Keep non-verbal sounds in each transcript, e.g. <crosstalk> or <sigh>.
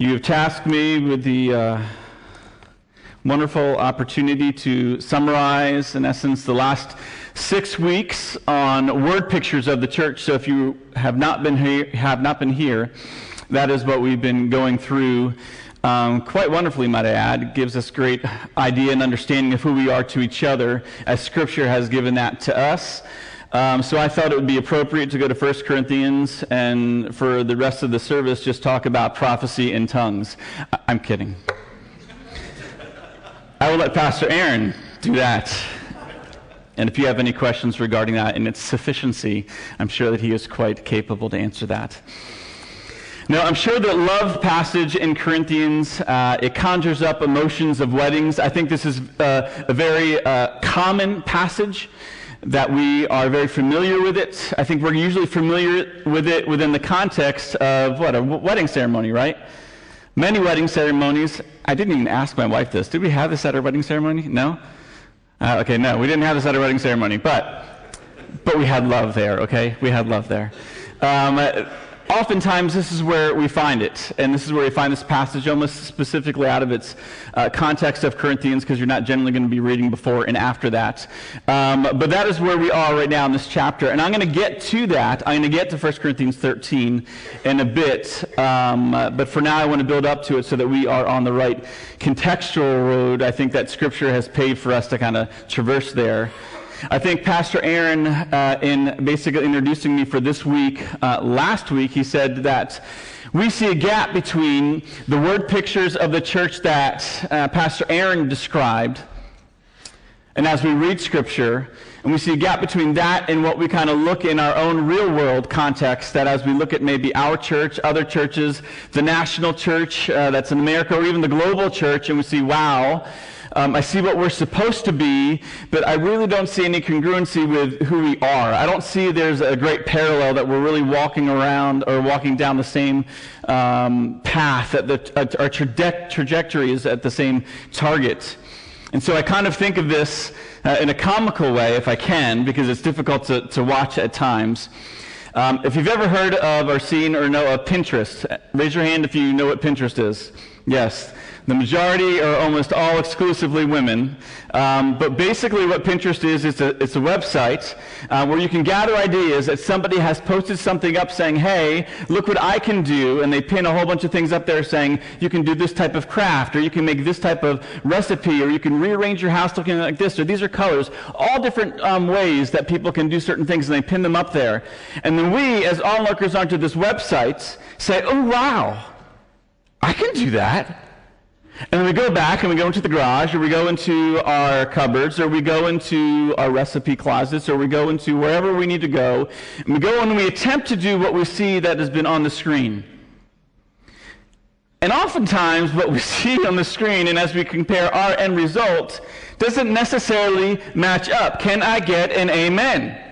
You have tasked me with the uh, wonderful opportunity to summarize, in essence, the last six weeks on word pictures of the church. So if you have not been here, have not been here, that is what we've been going through. Um, quite wonderfully, might I add. It gives us great idea and understanding of who we are to each other, as Scripture has given that to us. Um, so I thought it would be appropriate to go to 1 Corinthians and for the rest of the service just talk about prophecy in tongues. I- I'm kidding. I will let Pastor Aaron do that. And if you have any questions regarding that and its sufficiency, I'm sure that he is quite capable to answer that. Now, I'm sure that love passage in Corinthians, uh, it conjures up emotions of weddings. I think this is uh, a very uh, common passage that we are very familiar with it. I think we're usually familiar with it within the context of what? A wedding ceremony, right? Many wedding ceremonies. I didn't even ask my wife this. Did we have this at our wedding ceremony? No? Uh, okay, no, we didn't have this at our wedding ceremony, but, but we had love there, okay? We had love there. Um, oftentimes this is where we find it and this is where we find this passage almost specifically out of its uh, context of corinthians because you're not generally going to be reading before and after that. Um, but that is where we are right now in this chapter and i'm going to get to that. I'm going to get to 1 corinthians 13 in a bit um, but for now i want to build up to it so that we are on the right contextual road. I think that scripture has paid for us to kind of traverse there I think Pastor Aaron, uh, in basically introducing me for this week, uh, last week, he said that we see a gap between the word pictures of the church that uh, Pastor Aaron described, and as we read Scripture, and we see a gap between that and what we kind of look in our own real world context, that as we look at maybe our church, other churches, the national church uh, that's in America, or even the global church, and we see, wow, um, I see what we're supposed to be, but I really don't see any congruency with who we are. I don't see there's a great parallel that we're really walking around or walking down the same um, path, that the, uh, our traje- trajectory is at the same target. And so I kind of think of this uh, in a comical way, if I can, because it's difficult to, to watch at times. Um, if you've ever heard of or seen or know of Pinterest, raise your hand if you know what Pinterest is. Yes. The majority are almost all exclusively women. Um, but basically, what Pinterest is, it's a, it's a website uh, where you can gather ideas that somebody has posted something up saying, hey, look what I can do. And they pin a whole bunch of things up there saying, you can do this type of craft, or you can make this type of recipe, or you can rearrange your house looking like this, or these are colors. All different um, ways that people can do certain things, and they pin them up there. And then we, as onlookers onto this website, say, oh, wow, I can do that. And then we go back and we go into the garage, or we go into our cupboards, or we go into our recipe closets, or we go into wherever we need to go. And we go and we attempt to do what we see that has been on the screen. And oftentimes, what we <laughs> see on the screen, and as we compare our end result, doesn't necessarily match up. Can I get an amen?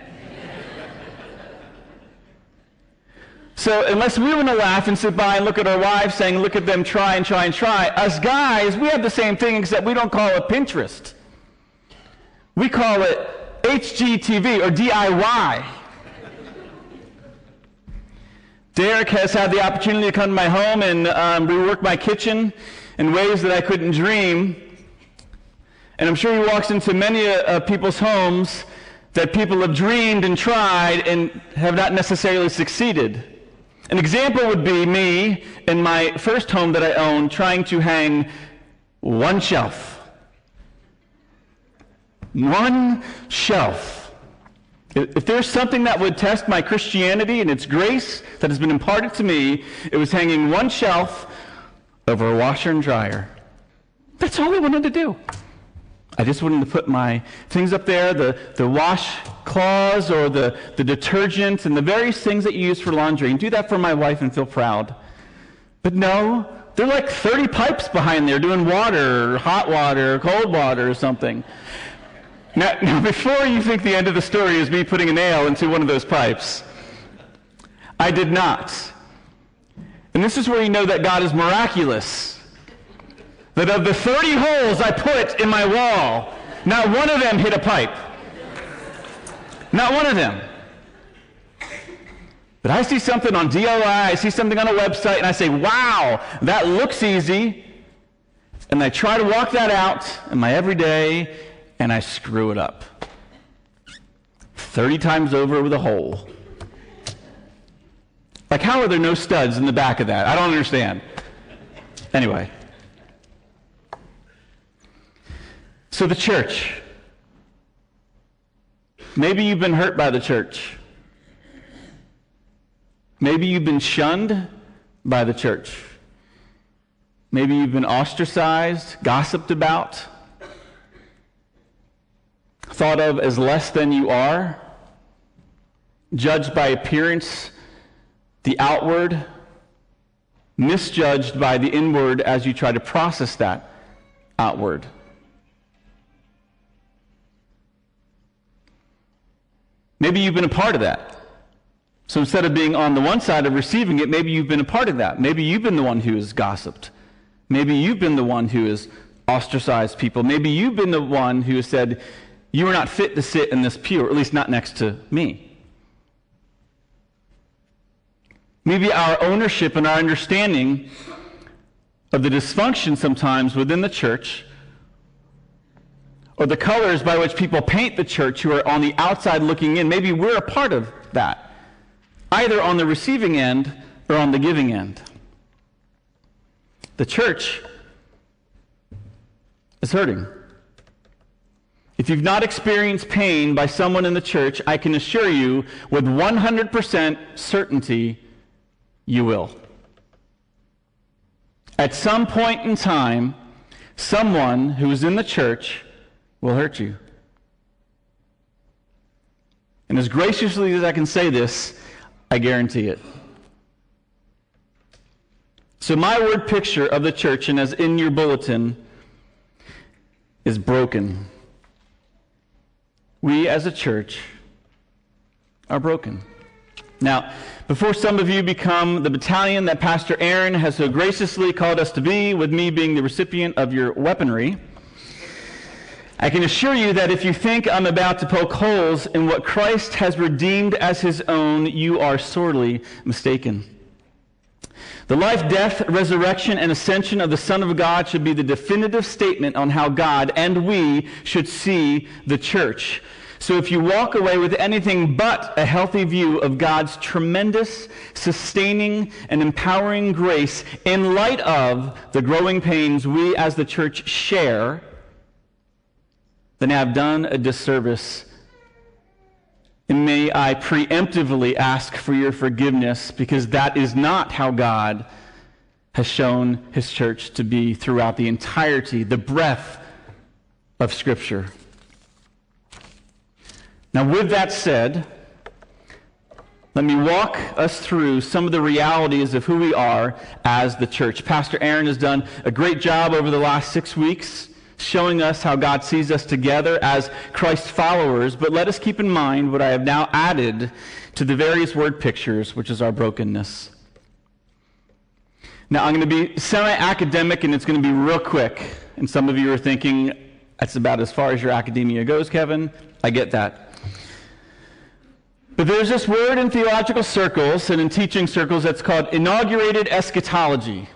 So unless we want to laugh and sit by and look at our wives saying, look at them try and try and try, us guys, we have the same thing except we don't call it Pinterest. We call it HGTV or DIY. Derek has had the opportunity to come to my home and um, rework my kitchen in ways that I couldn't dream. And I'm sure he walks into many uh, people's homes that people have dreamed and tried and have not necessarily succeeded. An example would be me in my first home that I owned trying to hang one shelf. One shelf. If there's something that would test my Christianity and its grace that has been imparted to me, it was hanging one shelf over a washer and dryer. That's all I wanted to do. I just wanted to put my things up there, the, the wash cloths or the, the detergent and the various things that you use for laundry, and do that for my wife and feel proud. But no, there are like 30 pipes behind there doing water, hot water, cold water, or something. Now, <laughs> now, before you think the end of the story is me putting a nail into one of those pipes, I did not. And this is where you know that God is miraculous that of the 30 holes I put in my wall, not one of them hit a pipe. Not one of them. But I see something on DLI, I see something on a website, and I say, wow, that looks easy. And I try to walk that out in my everyday, and I screw it up. 30 times over with a hole. Like, how are there no studs in the back of that? I don't understand. Anyway. So, the church. Maybe you've been hurt by the church. Maybe you've been shunned by the church. Maybe you've been ostracized, gossiped about, thought of as less than you are, judged by appearance, the outward, misjudged by the inward as you try to process that outward. Maybe you've been a part of that. So instead of being on the one side of receiving it, maybe you've been a part of that. Maybe you've been the one who has gossiped. Maybe you've been the one who has ostracized people. Maybe you've been the one who has said, You are not fit to sit in this pew, or at least not next to me. Maybe our ownership and our understanding of the dysfunction sometimes within the church or the colors by which people paint the church who are on the outside looking in, maybe we're a part of that, either on the receiving end or on the giving end. The church is hurting. If you've not experienced pain by someone in the church, I can assure you with 100% certainty you will. At some point in time, someone who is in the church will hurt you. And as graciously as I can say this, I guarantee it. So, my word picture of the church, and as in your bulletin, is broken. We as a church are broken. Now, before some of you become the battalion that Pastor Aaron has so graciously called us to be, with me being the recipient of your weaponry, I can assure you that if you think I'm about to poke holes in what Christ has redeemed as his own, you are sorely mistaken. The life, death, resurrection, and ascension of the Son of God should be the definitive statement on how God and we should see the church. So if you walk away with anything but a healthy view of God's tremendous, sustaining, and empowering grace in light of the growing pains we as the church share, then I have done a disservice. And may I preemptively ask for your forgiveness because that is not how God has shown his church to be throughout the entirety, the breadth of Scripture. Now, with that said, let me walk us through some of the realities of who we are as the church. Pastor Aaron has done a great job over the last six weeks showing us how God sees us together as Christ's followers, but let us keep in mind what I have now added to the various word pictures, which is our brokenness. Now, I'm going to be semi academic and it's going to be real quick. And some of you are thinking, that's about as far as your academia goes, Kevin. I get that. But there's this word in theological circles and in teaching circles that's called inaugurated eschatology.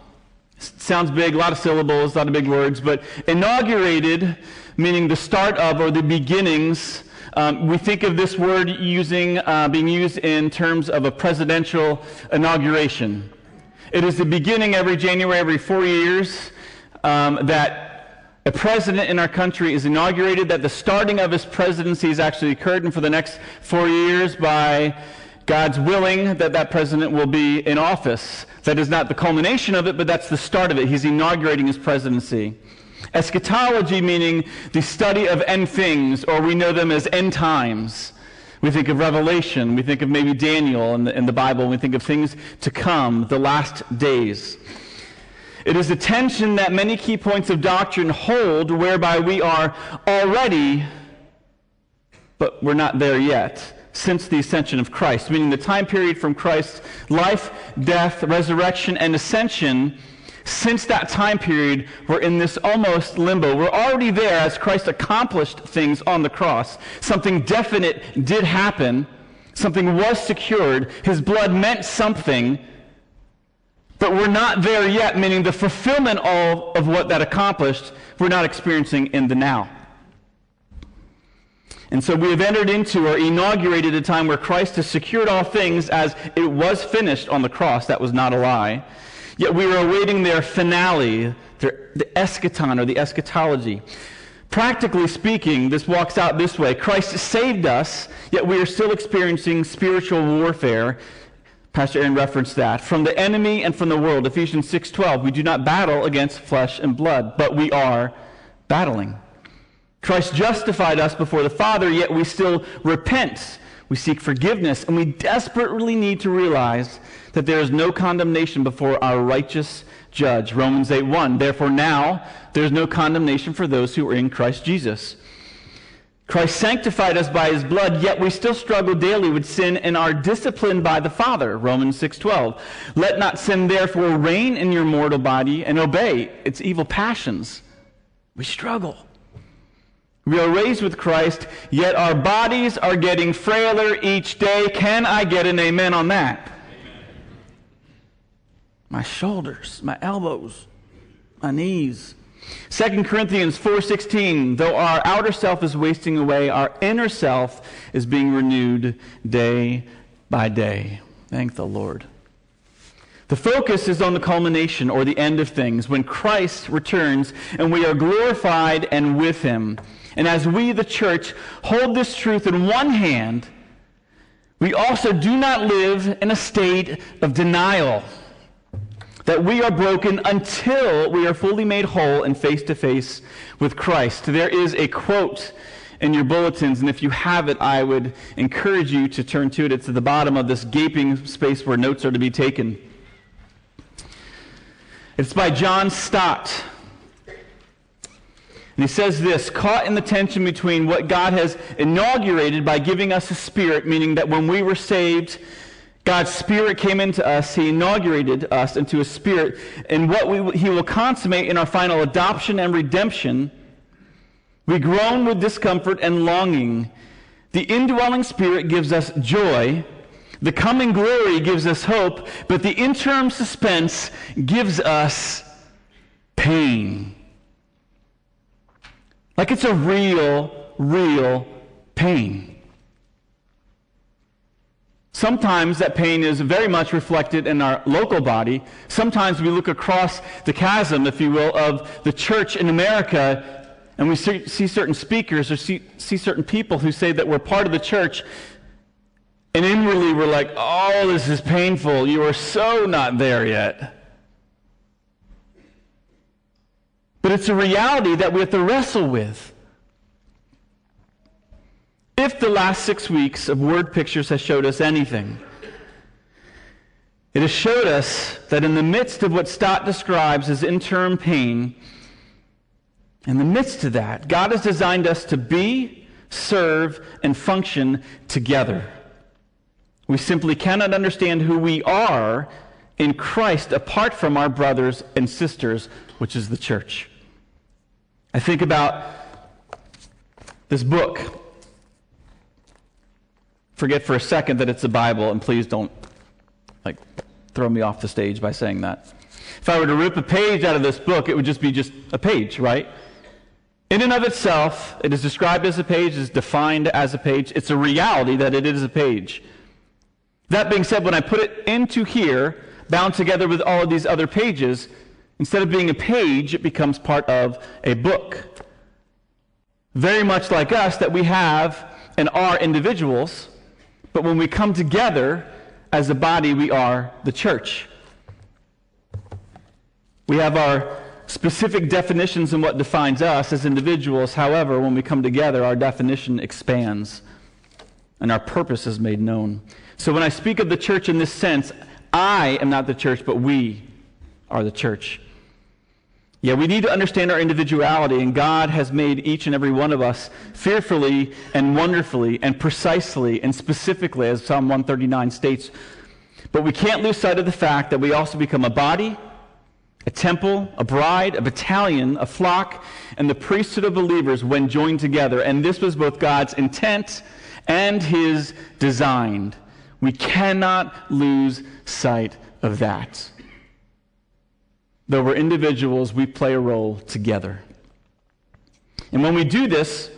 Sounds big, a lot of syllables, a lot of big words, but inaugurated, meaning the start of or the beginnings. Um, we think of this word using, uh, being used in terms of a presidential inauguration. It is the beginning every January, every four years, um, that a president in our country is inaugurated, that the starting of his presidency has actually occurred, and for the next four years, by God's willing that that president will be in office. That is not the culmination of it, but that's the start of it. He's inaugurating his presidency. Eschatology meaning the study of end things, or we know them as end times. We think of Revelation, we think of maybe Daniel in the, in the Bible, we think of things to come, the last days. It is a tension that many key points of doctrine hold, whereby we are already, but we're not there yet since the ascension of Christ, meaning the time period from Christ's life, death, resurrection, and ascension. Since that time period, we're in this almost limbo. We're already there as Christ accomplished things on the cross. Something definite did happen. Something was secured. His blood meant something, but we're not there yet, meaning the fulfillment of, of what that accomplished, we're not experiencing in the now. And so we have entered into or inaugurated a time where Christ has secured all things as it was finished on the cross. That was not a lie. Yet we are awaiting their finale, their, the eschaton or the eschatology. Practically speaking, this walks out this way Christ saved us, yet we are still experiencing spiritual warfare. Pastor Aaron referenced that. From the enemy and from the world. Ephesians 6:12. We do not battle against flesh and blood, but we are battling. Christ justified us before the Father, yet we still repent. We seek forgiveness, and we desperately need to realize that there is no condemnation before our righteous judge. Romans 8 1. Therefore, now there's no condemnation for those who are in Christ Jesus. Christ sanctified us by his blood, yet we still struggle daily with sin and are disciplined by the Father. Romans 6:12. Let not sin therefore reign in your mortal body and obey its evil passions. We struggle. We are raised with Christ, yet our bodies are getting frailer each day. Can I get an amen on that? my shoulders, my elbows, my knees. 2 Corinthians 4:16 Though our outer self is wasting away our inner self is being renewed day by day. Thank the Lord. The focus is on the culmination or the end of things when Christ returns and we are glorified and with him. And as we the church hold this truth in one hand, we also do not live in a state of denial that we are broken until we are fully made whole and face to face with Christ. There is a quote in your bulletins, and if you have it, I would encourage you to turn to it. It's at the bottom of this gaping space where notes are to be taken. It's by John Stott. And he says this caught in the tension between what God has inaugurated by giving us a spirit, meaning that when we were saved, God's Spirit came into us. He inaugurated us into a spirit. And what we, He will consummate in our final adoption and redemption, we groan with discomfort and longing. The indwelling Spirit gives us joy. The coming glory gives us hope. But the interim suspense gives us pain. Like it's a real, real pain. Sometimes that pain is very much reflected in our local body. Sometimes we look across the chasm, if you will, of the church in America, and we see, certain speakers or see, see certain people who say that we're part of the church, and inwardly we're like, oh, this is painful. You are so not there yet. But it's a reality that we have to wrestle with. If the last six weeks of word pictures has showed us anything, it has showed us that in the midst of what Stott describes as interim pain, in the midst of that, God has designed us to be, serve, and function together. We simply cannot understand who we are in Christ apart from our brothers and sisters, which is the church. I think about this book forget for a second that it's the Bible, and please don't like throw me off the stage by saying that. If I were to rip a page out of this book, it would just be just a page, right? In and of itself, it is described as a page, is defined as a page. It's a reality that it is a page. That being said, when I put it into here, bound together with all of these other pages, instead of being a page, it becomes part of a book. Very much like us, that we have and are individuals but when we come together as a body, we are the church. We have our specific definitions and what defines us as individuals. However, when we come together, our definition expands and our purpose is made known. So when I speak of the church in this sense, I am not the church, but we are the church. Yeah, we need to understand our individuality, and God has made each and every one of us fearfully and wonderfully and precisely and specifically, as Psalm 139 states. But we can't lose sight of the fact that we also become a body, a temple, a bride, a battalion, a flock, and the priesthood of believers when joined together. And this was both God's intent and his design. We cannot lose sight of that. Though we're individuals, we play a role together. And when we do this,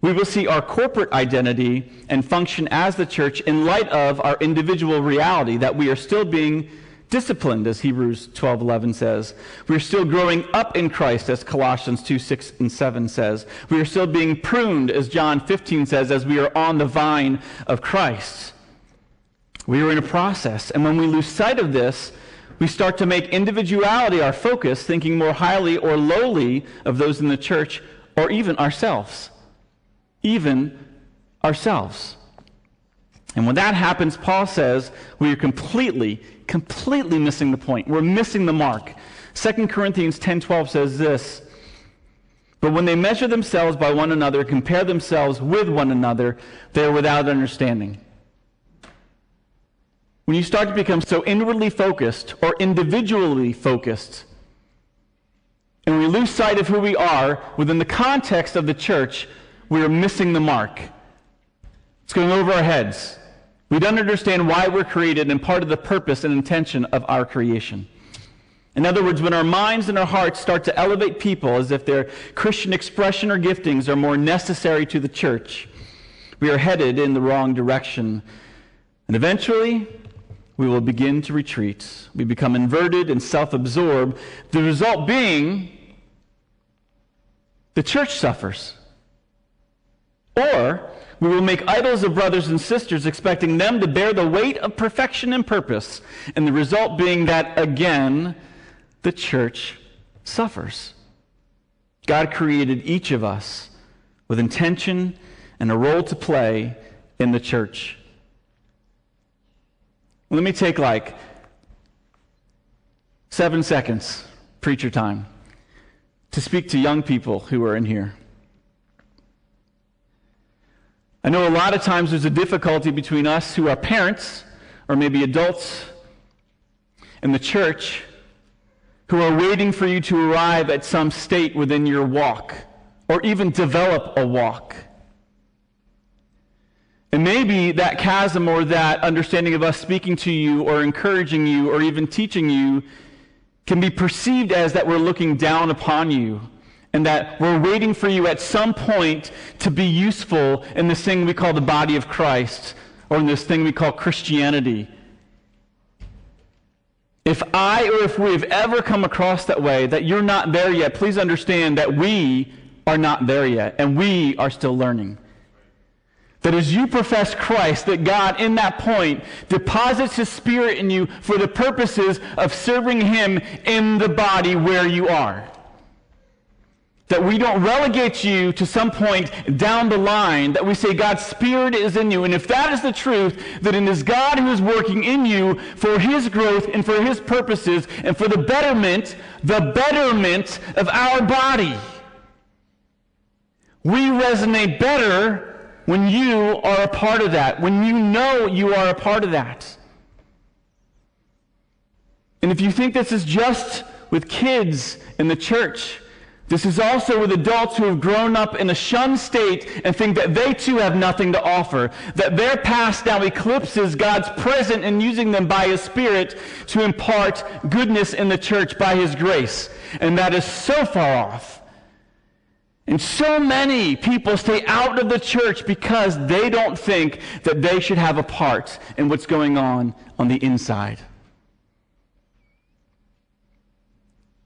we will see our corporate identity and function as the church in light of our individual reality that we are still being disciplined, as Hebrews 12:11 says. We are still growing up in Christ, as Colossians 2, 6, and 7 says. We are still being pruned, as John 15 says, as we are on the vine of Christ. We are in a process, and when we lose sight of this, we start to make individuality our focus, thinking more highly or lowly of those in the church or even ourselves. Even ourselves. And when that happens, Paul says we are completely, completely missing the point. We're missing the mark. 2 Corinthians 10:12 says this, but when they measure themselves by one another, compare themselves with one another, they are without understanding. When you start to become so inwardly focused or individually focused, and we lose sight of who we are within the context of the church, we are missing the mark. It's going over our heads. We don't understand why we're created and part of the purpose and intention of our creation. In other words, when our minds and our hearts start to elevate people as if their Christian expression or giftings are more necessary to the church, we are headed in the wrong direction. And eventually, we will begin to retreat. We become inverted and self absorbed. The result being the church suffers. Or we will make idols of brothers and sisters, expecting them to bear the weight of perfection and purpose, and the result being that, again, the church suffers. God created each of us with intention and a role to play in the church. Let me take like seven seconds, preacher time, to speak to young people who are in here. I know a lot of times there's a difficulty between us who are parents, or maybe adults, and the church, who are waiting for you to arrive at some state within your walk, or even develop a walk. And maybe that chasm or that understanding of us speaking to you or encouraging you or even teaching you can be perceived as that we're looking down upon you and that we're waiting for you at some point to be useful in this thing we call the body of Christ or in this thing we call Christianity. If I or if we've ever come across that way, that you're not there yet, please understand that we are not there yet and we are still learning. That as you profess Christ, that God in that point deposits his spirit in you for the purposes of serving him in the body where you are. That we don't relegate you to some point down the line, that we say God's Spirit is in you. And if that is the truth, then it is God who is working in you for His growth and for His purposes and for the betterment, the betterment of our body. We resonate better when you are a part of that, when you know you are a part of that. And if you think this is just with kids in the church, this is also with adults who have grown up in a shunned state and think that they too have nothing to offer, that their past now eclipses God's present in using them by His Spirit to impart goodness in the church by His grace. And that is so far off and so many people stay out of the church because they don't think that they should have a part in what's going on on the inside.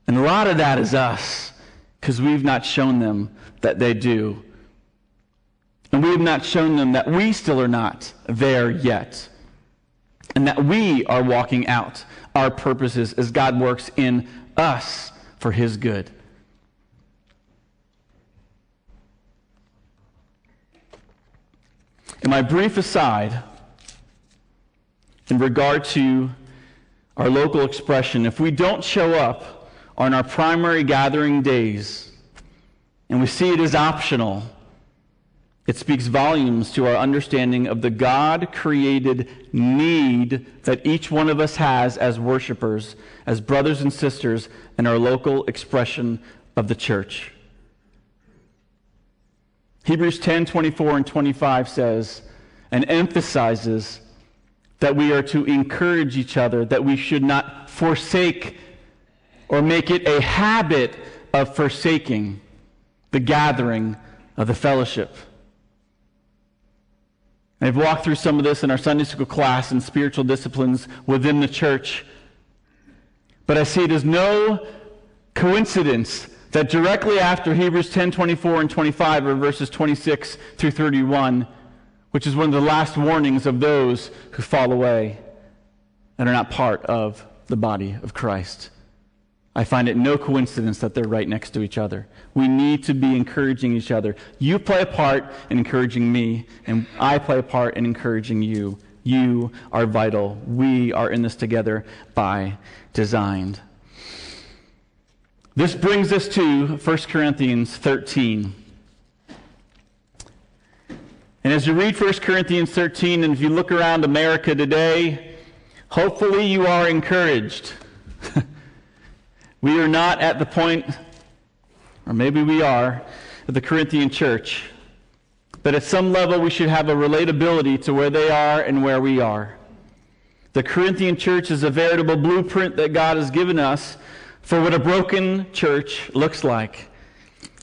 And a lot of that is us because we've not shown them that they do. And we have not shown them that we still are not there yet. And that we are walking out our purposes as God works in us for his good. In my brief aside, in regard to our local expression, if we don't show up on our primary gathering days and we see it as optional, it speaks volumes to our understanding of the God created need that each one of us has as worshipers, as brothers and sisters in our local expression of the church. Hebrews 10 24 and 25 says, and emphasizes that we are to encourage each other, that we should not forsake or make it a habit of forsaking the gathering of the fellowship. I've walked through some of this in our Sunday school class and spiritual disciplines within the church. But I see it as no coincidence that directly after Hebrews 10 24 and 25, or verses 26 through 31, which is one of the last warnings of those who fall away and are not part of the body of Christ. I find it no coincidence that they're right next to each other. We need to be encouraging each other. You play a part in encouraging me, and I play a part in encouraging you. You are vital. We are in this together by design. This brings us to 1 Corinthians 13. And as you read 1 Corinthians 13, and if you look around America today, hopefully you are encouraged. <laughs> we are not at the point, or maybe we are, at the Corinthian church, but at some level we should have a relatability to where they are and where we are. The Corinthian church is a veritable blueprint that God has given us for what a broken church looks like.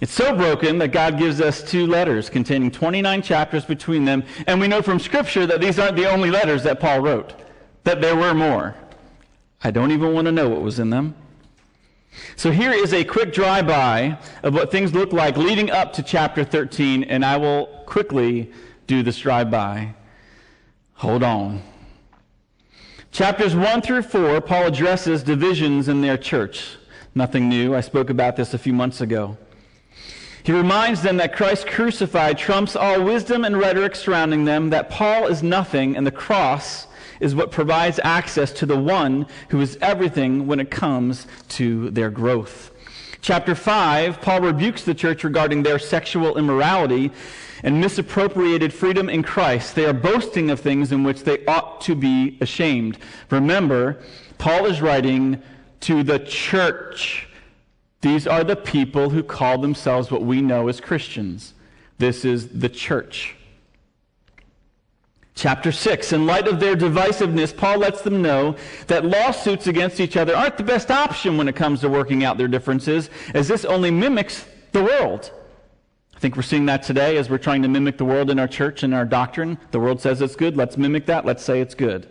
It's so broken that God gives us two letters containing 29 chapters between them, and we know from Scripture that these aren't the only letters that Paul wrote, that there were more. I don't even want to know what was in them. So here is a quick drive-by of what things look like leading up to chapter 13, and I will quickly do this drive-by. Hold on. Chapters 1 through 4, Paul addresses divisions in their church. Nothing new. I spoke about this a few months ago. He reminds them that Christ crucified trumps all wisdom and rhetoric surrounding them, that Paul is nothing, and the cross is what provides access to the one who is everything when it comes to their growth. Chapter 5, Paul rebukes the church regarding their sexual immorality and misappropriated freedom in Christ. They are boasting of things in which they ought to be ashamed. Remember, Paul is writing to the church. These are the people who call themselves what we know as Christians. This is the church. Chapter 6. In light of their divisiveness, Paul lets them know that lawsuits against each other aren't the best option when it comes to working out their differences, as this only mimics the world. I think we're seeing that today as we're trying to mimic the world in our church and our doctrine. The world says it's good. Let's mimic that. Let's say it's good.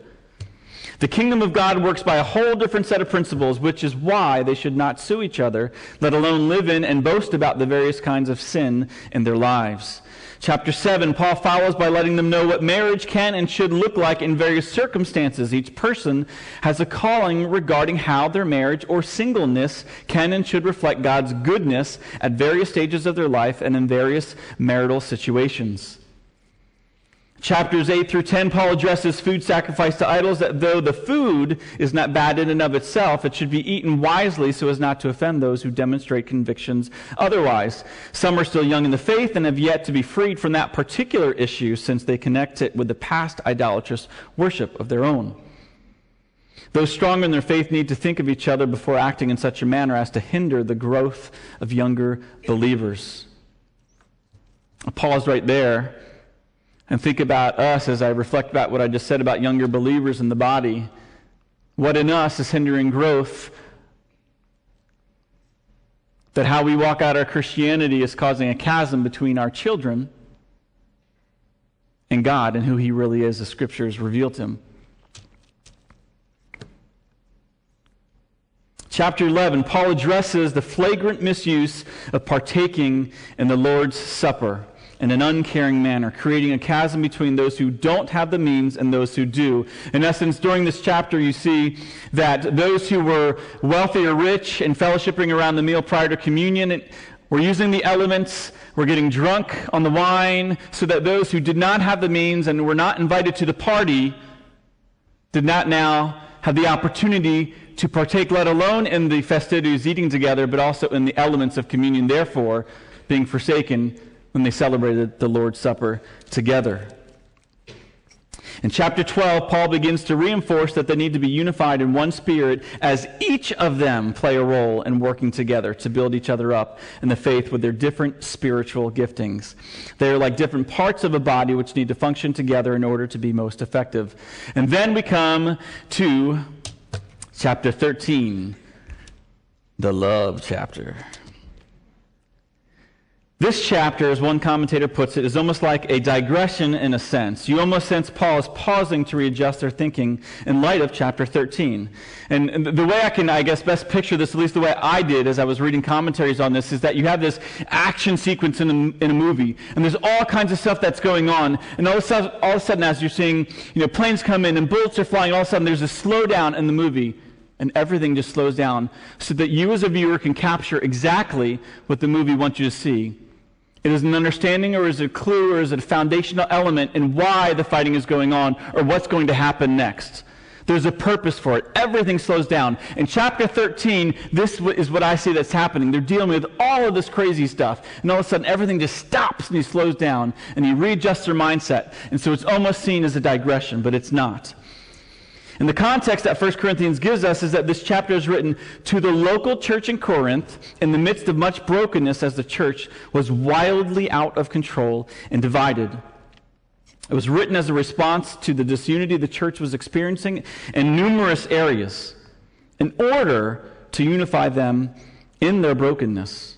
The kingdom of God works by a whole different set of principles, which is why they should not sue each other, let alone live in and boast about the various kinds of sin in their lives. Chapter 7, Paul follows by letting them know what marriage can and should look like in various circumstances. Each person has a calling regarding how their marriage or singleness can and should reflect God's goodness at various stages of their life and in various marital situations. Chapters 8 through 10, Paul addresses food sacrificed to idols, that though the food is not bad in and of itself, it should be eaten wisely so as not to offend those who demonstrate convictions otherwise. Some are still young in the faith and have yet to be freed from that particular issue since they connect it with the past idolatrous worship of their own. Those strong in their faith need to think of each other before acting in such a manner as to hinder the growth of younger believers. Pause right there and think about us as I reflect about what I just said about younger believers in the body. What in us is hindering growth? That how we walk out our Christianity is causing a chasm between our children and God and who He really is, the Scriptures revealed Him. Chapter 11, Paul addresses the flagrant misuse of partaking in the Lord's Supper in an uncaring manner, creating a chasm between those who don't have the means and those who do. In essence, during this chapter, you see that those who were wealthy or rich and fellowshipping around the meal prior to communion were using the elements, were getting drunk on the wine, so that those who did not have the means and were not invited to the party did not now have the opportunity to partake, let alone in the festivities eating together, but also in the elements of communion, therefore being forsaken when they celebrated the Lord's Supper together. In chapter 12, Paul begins to reinforce that they need to be unified in one spirit as each of them play a role in working together to build each other up in the faith with their different spiritual giftings. They are like different parts of a body which need to function together in order to be most effective. And then we come to chapter 13, the love chapter. This chapter, as one commentator puts it, is almost like a digression in a sense. You almost sense Paul is pausing to readjust their thinking in light of chapter 13. And the way I can, I guess, best picture this, at least the way I did as I was reading commentaries on this, is that you have this action sequence in a, in a movie, and there's all kinds of stuff that's going on, and all of, sudden, all of a sudden, as you're seeing, you know, planes come in and bullets are flying, all of a sudden there's a slowdown in the movie, and everything just slows down so that you as a viewer can capture exactly what the movie wants you to see it is an understanding or is it a clue or is it a foundational element in why the fighting is going on or what's going to happen next. There's a purpose for it. Everything slows down. In chapter 13, this is what I see that's happening. They're dealing with all of this crazy stuff. And all of a sudden, everything just stops and he slows down and he readjusts their mindset. And so it's almost seen as a digression, but it's not. And the context that 1 Corinthians gives us is that this chapter is written to the local church in Corinth in the midst of much brokenness as the church was wildly out of control and divided. It was written as a response to the disunity the church was experiencing in numerous areas in order to unify them in their brokenness.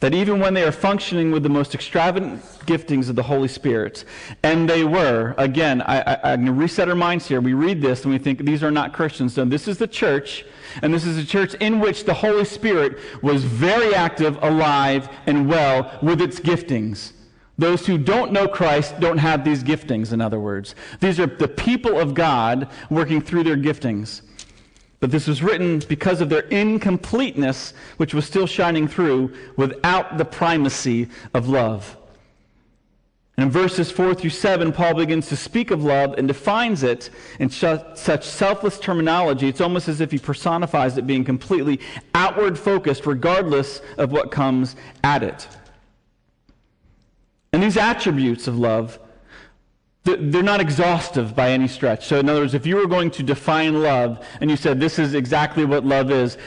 That even when they are functioning with the most extravagant giftings of the Holy Spirit, and they were, again, I, I, I'm going to reset our minds here. We read this and we think these are not Christians. So this is the church, and this is a church in which the Holy Spirit was very active, alive, and well with its giftings. Those who don't know Christ don't have these giftings, in other words. These are the people of God working through their giftings. But this was written because of their incompleteness, which was still shining through without the primacy of love. And in verses 4 through 7, Paul begins to speak of love and defines it in such selfless terminology. It's almost as if he personifies it being completely outward focused, regardless of what comes at it. And these attributes of love they're not exhaustive by any stretch. So, in other words, if you were going to define love and you said this is exactly what love is,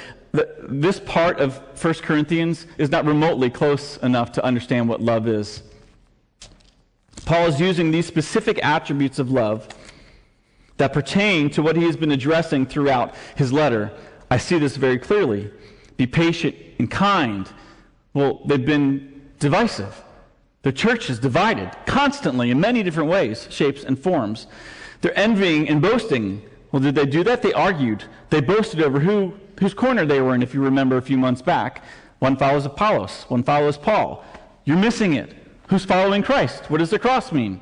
this part of 1 Corinthians is not remotely close enough to understand what love is. Paul is using these specific attributes of love that pertain to what he has been addressing throughout his letter. I see this very clearly. Be patient and kind. Well, they've been divisive. The church is divided constantly in many different ways, shapes, and forms. They're envying and boasting. Well, did they do that? They argued. They boasted over who, whose corner they were in, if you remember a few months back. One follows Apollos, one follows Paul. You're missing it. Who's following Christ? What does the cross mean?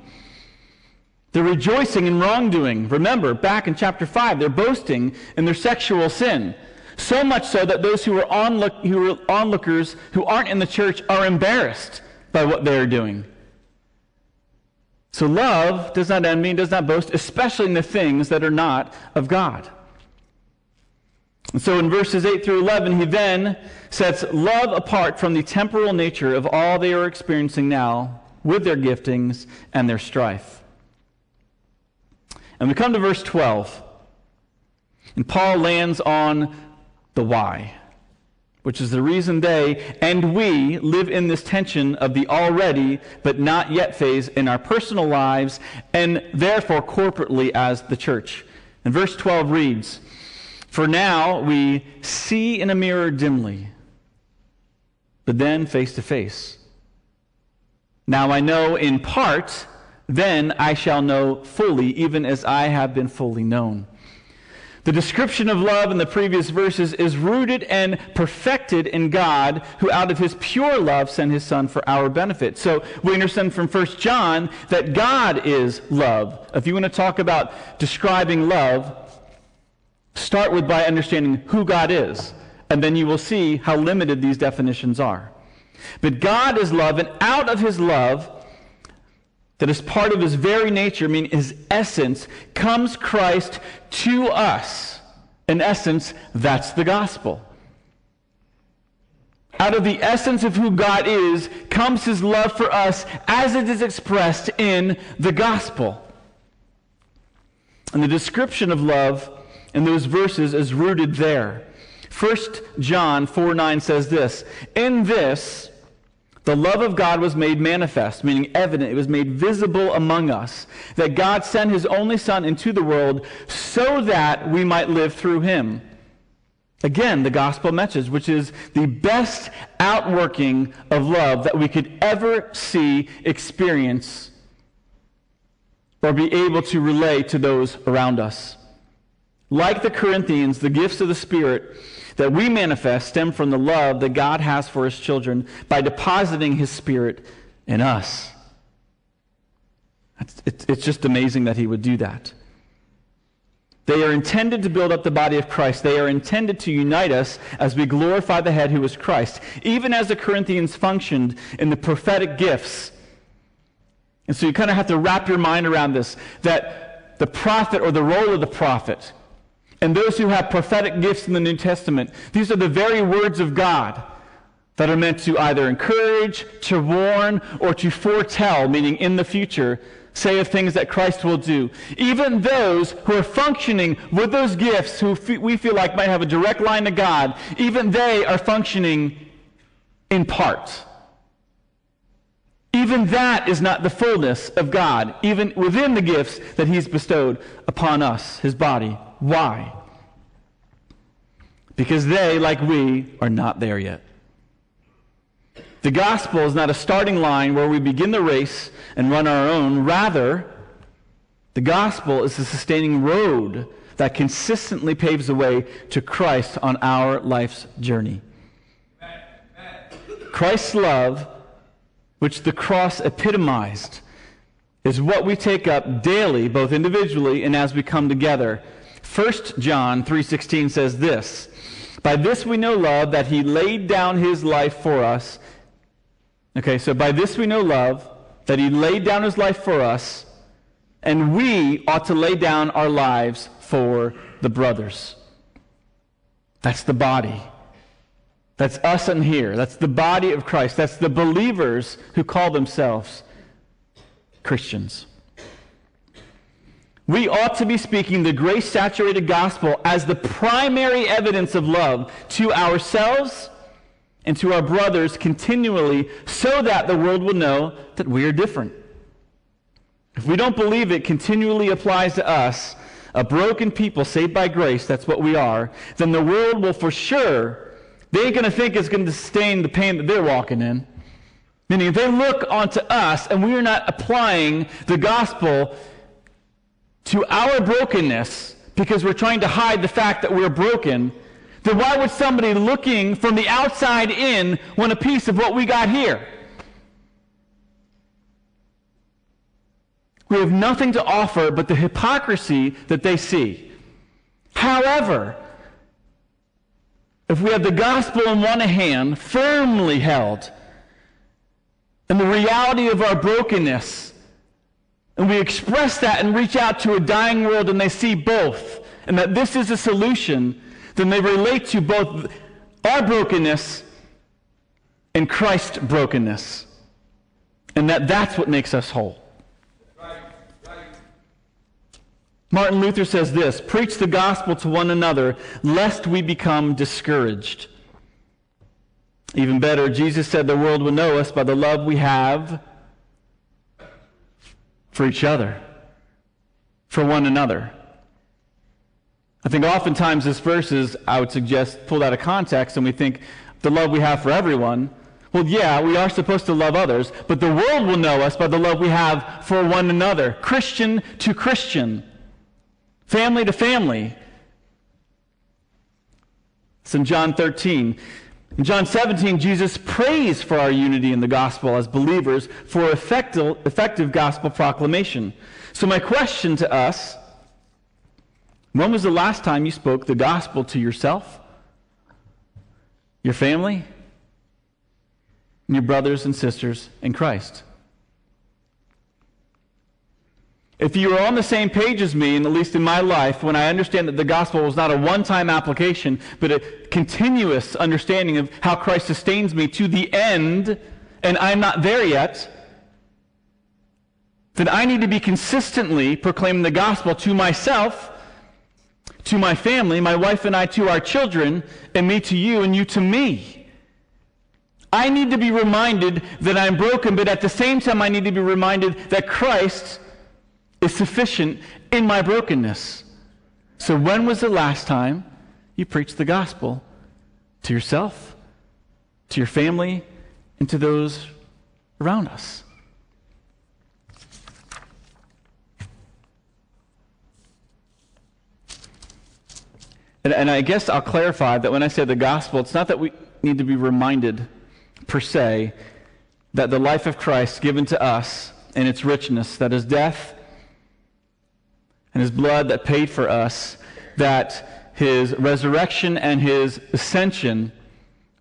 They're rejoicing in wrongdoing. Remember, back in chapter 5, they're boasting in their sexual sin. So much so that those who are, onlook- who are onlookers who aren't in the church are embarrassed by what they're doing. So love does not envy and does not boast, especially in the things that are not of God. And so in verses 8 through 11, he then sets love apart from the temporal nature of all they are experiencing now with their giftings and their strife. And we come to verse 12. And Paul lands on the why which is the reason they and we live in this tension of the already but not yet phase in our personal lives and therefore corporately as the church. And verse 12 reads, For now we see in a mirror dimly, but then face to face. Now I know in part, then I shall know fully, even as I have been fully known. The description of love in the previous verses is rooted and perfected in God, who out of his pure love sent his Son for our benefit. So we understand from 1 John that God is love. If you want to talk about describing love, start with by understanding who God is, and then you will see how limited these definitions are. But God is love, and out of his love, that is part of his very nature, I mean his essence, comes Christ to us. In essence, that's the gospel. Out of the essence of who God is comes his love for us as it is expressed in the gospel. And the description of love in those verses is rooted there. 1 John 4 9 says this In this, the love of God was made manifest, meaning evident. It was made visible among us. That God sent his only Son into the world so that we might live through him. Again, the gospel message, which is the best outworking of love that we could ever see, experience, or be able to relay to those around us. Like the Corinthians, the gifts of the Spirit that we manifest stem from the love that God has for his children by depositing his Spirit in us. It's, just amazing that he would do that. They are intended to build up the body of Christ. They are intended to unite us as we glorify the head who is Christ, even as the Corinthians functioned in the prophetic gifts. And so you kind of have to wrap your mind around this that the prophet or the role of the prophet and those who have prophetic gifts in the New Testament, these are the very words of God that are meant to either encourage, to warn, or to foretell, meaning in the future, say of things that Christ will do. Even those who are functioning with those gifts, who we feel like might have a direct line to God, even they are functioning in part. Even that is not the fullness of God, even within the gifts that He's bestowed upon us, His body. Why? Because they, like we, are not there yet. The gospel is not a starting line where we begin the race and run our own. Rather, the gospel is a sustaining road that consistently paves the way to Christ on our life's journey. Christ's love, which the cross epitomized, is what we take up daily, both individually and as we come together 1 John 3:16 says this, "By this we know love that he laid down his life for us." Okay, so by this we know love that he laid down his life for us, and we ought to lay down our lives for the brothers. That's the body. That's us in here. That's the body of Christ. That's the believers who call themselves Christians. We ought to be speaking the grace saturated gospel as the primary evidence of love to ourselves and to our brothers continually so that the world will know that we are different. If we don't believe it continually applies to us, a broken people saved by grace, that's what we are, then the world will for sure, they ain't going to think it's going to sustain the pain that they're walking in. Meaning, if they look onto us and we are not applying the gospel to our brokenness because we're trying to hide the fact that we're broken, then why would somebody looking from the outside in want a piece of what we got here? We have nothing to offer but the hypocrisy that they see. However, if we have the gospel in one hand, firmly held, and the reality of our brokenness and we express that and reach out to a dying world and they see both, and that this is a solution, then they relate to both our brokenness and Christ's brokenness. And that that's what makes us whole. Martin Luther says this Preach the gospel to one another, lest we become discouraged. Even better, Jesus said the world will know us by the love we have for each other, for one another. I think oftentimes this verse is, I would suggest, pulled out of context, and we think the love we have for everyone. Well, yeah, we are supposed to love others, but the world will know us by the love we have for one another, Christian to Christian, family to family. It's in John 13. In John 17, Jesus prays for our unity in the gospel as believers for effective, effective gospel proclamation. So, my question to us when was the last time you spoke the gospel to yourself, your family, your brothers and sisters in Christ? If you are on the same page as me, and at least in my life, when I understand that the gospel was not a one time application, but a continuous understanding of how Christ sustains me to the end, and I'm not there yet, then I need to be consistently proclaiming the gospel to myself, to my family, my wife and I to our children, and me to you, and you to me. I need to be reminded that I'm broken, but at the same time, I need to be reminded that Christ is sufficient in my brokenness. So, when was the last time you preached the gospel to yourself, to your family, and to those around us? And, and, I guess I'll clarify that when I say the gospel, it's not that we need to be reminded, per se, that the life of Christ given to us in its richness, that his death and his blood that paid for us, that his resurrection and his ascension,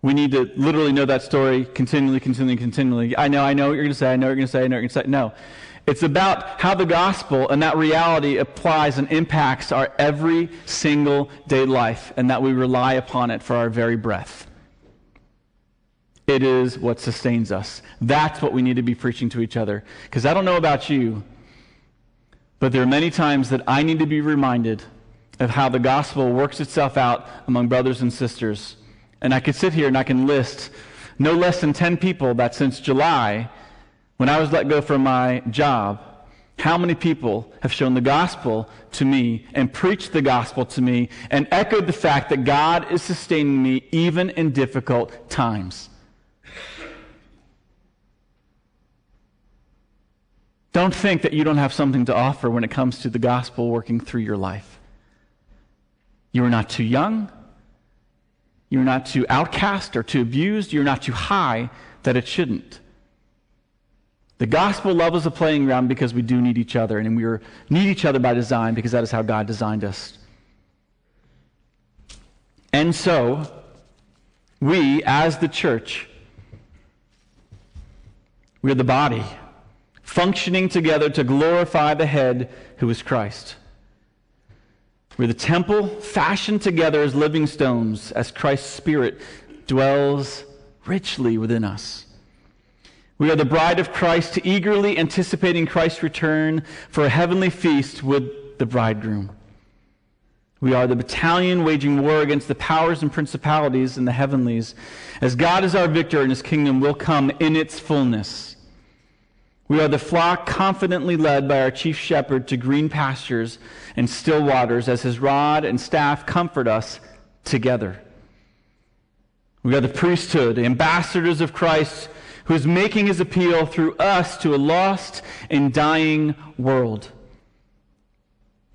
we need to literally know that story continually, continually, continually. I know, I know what you're going to say, I know what you're going to say, I know what you're going to say. No. It's about how the gospel and that reality applies and impacts our every single day life and that we rely upon it for our very breath. It is what sustains us. That's what we need to be preaching to each other. Because I don't know about you, but there are many times that I need to be reminded of how the gospel works itself out among brothers and sisters. And I could sit here and I can list no less than 10 people that since July when I was let go from my job, how many people have shown the gospel to me and preached the gospel to me and echoed the fact that God is sustaining me even in difficult times? Don't think that you don't have something to offer when it comes to the gospel working through your life. You are not too young. You're not too outcast or too abused. You're not too high that it shouldn't. The gospel love is a playing ground because we do need each other, and we need each other by design because that is how God designed us. And so, we, as the church, we are the body, functioning together to glorify the head who is Christ. We're the temple fashioned together as living stones, as Christ's Spirit dwells richly within us. We are the bride of Christ, eagerly anticipating Christ's return for a heavenly feast with the bridegroom. We are the battalion waging war against the powers and principalities in the heavenlies, as God is our victor and his kingdom will come in its fullness. We are the flock confidently led by our chief shepherd to green pastures and still waters, as his rod and staff comfort us together. We are the priesthood, ambassadors of Christ who is making his appeal through us to a lost and dying world.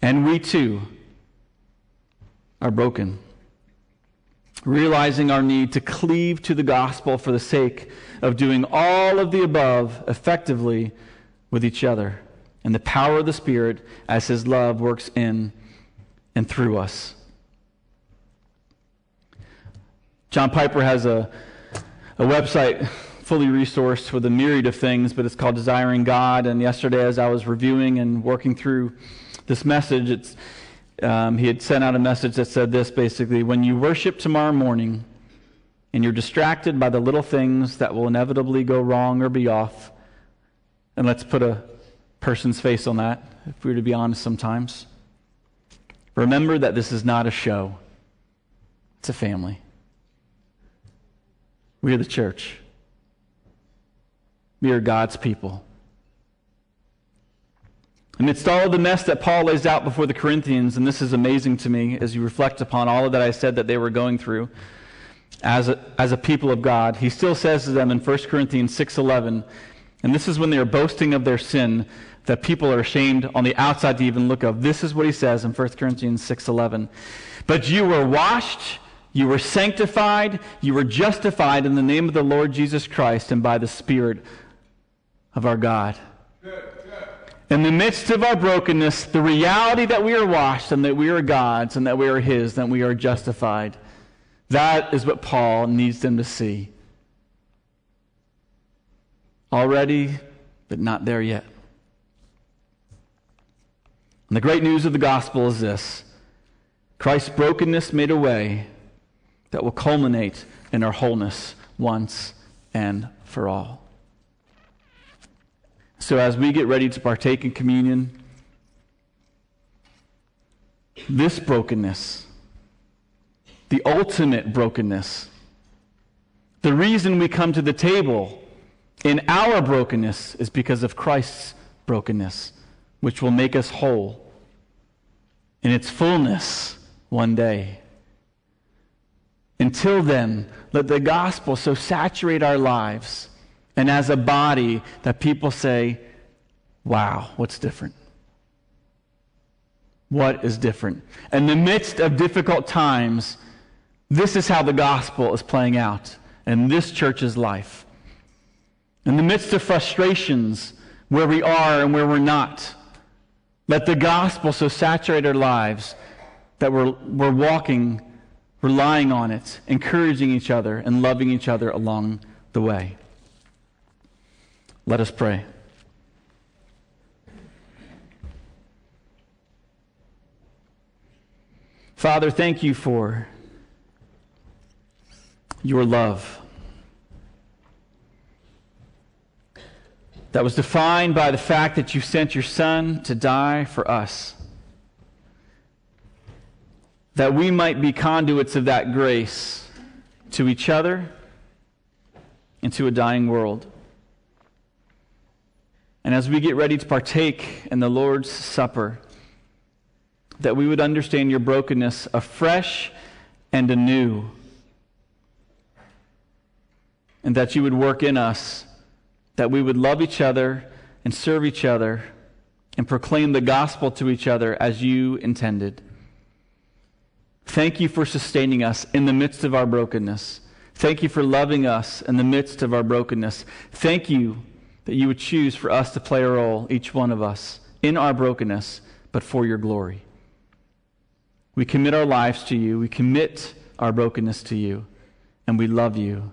And we too are broken, realizing our need to cleave to the gospel for the sake of doing all of the above effectively with each other and the power of the Spirit as his love works in and through us. John Piper has a, a website fully resourced with a myriad of things, but it's called Desiring God. And yesterday, as I was reviewing and working through this message, it's, um, he had sent out a message that said this basically When you worship tomorrow morning and you're distracted by the little things that will inevitably go wrong or be off, and let's put a person's face on that, if we were to be honest sometimes. Remember that this is not a show, it's a family. We are the church. We are God's people. Amidst all of the mess that Paul lays out before the Corinthians, and this is amazing to me as you reflect upon all of that I said that they were going through as a, as a people of God, he still says to them in 1 Corinthians 6.11, and this is when they are boasting of their sin that people are ashamed on the outside to even look of. This is what he says in 1 Corinthians 6.11. But you were washed, you were sanctified, you were justified in the name of the Lord Jesus Christ and by the Spirit of our God. In the midst of our brokenness, the reality that we are washed and that we are God's and that we are His, that we are justified, that is what Paul needs them to see. Already, but not there yet. And the great news of the gospel is this Christ's brokenness made a way that will culminate in our wholeness once and for all. So as we get ready to partake in communion, this brokenness, the ultimate brokenness, the reason we come to the table in our brokenness is because of Christ's brokenness, which will make us whole in its fullness one day. Until then, let the gospel so saturate our lives and as a body that people say, wow, what's different? What is different? In the midst of difficult times, this is how the gospel is playing out in this church's life. In the midst of frustrations, where we are and where we're not, let the gospel so saturate our lives that we're, we're walking, relying on it, encouraging each other, and loving each other along the way. Let us pray. Father, thank you for your love. That was defined by the fact that you sent your Son to die for us, that we might be conduits of that grace to each other and to a dying world. And as we get ready to partake in the Lord's Supper, that we would understand your brokenness afresh and anew, and that you would work in us, that we would love each other and serve each other and proclaim the gospel to each other as you intended. Thank you for sustaining us in the midst of our brokenness. Thank you for loving us in the midst of our brokenness. Thank you that you would choose for us to play a role, each one of us, in our brokenness, but for your glory. We commit our lives to you. We commit our brokenness to you. And we love you.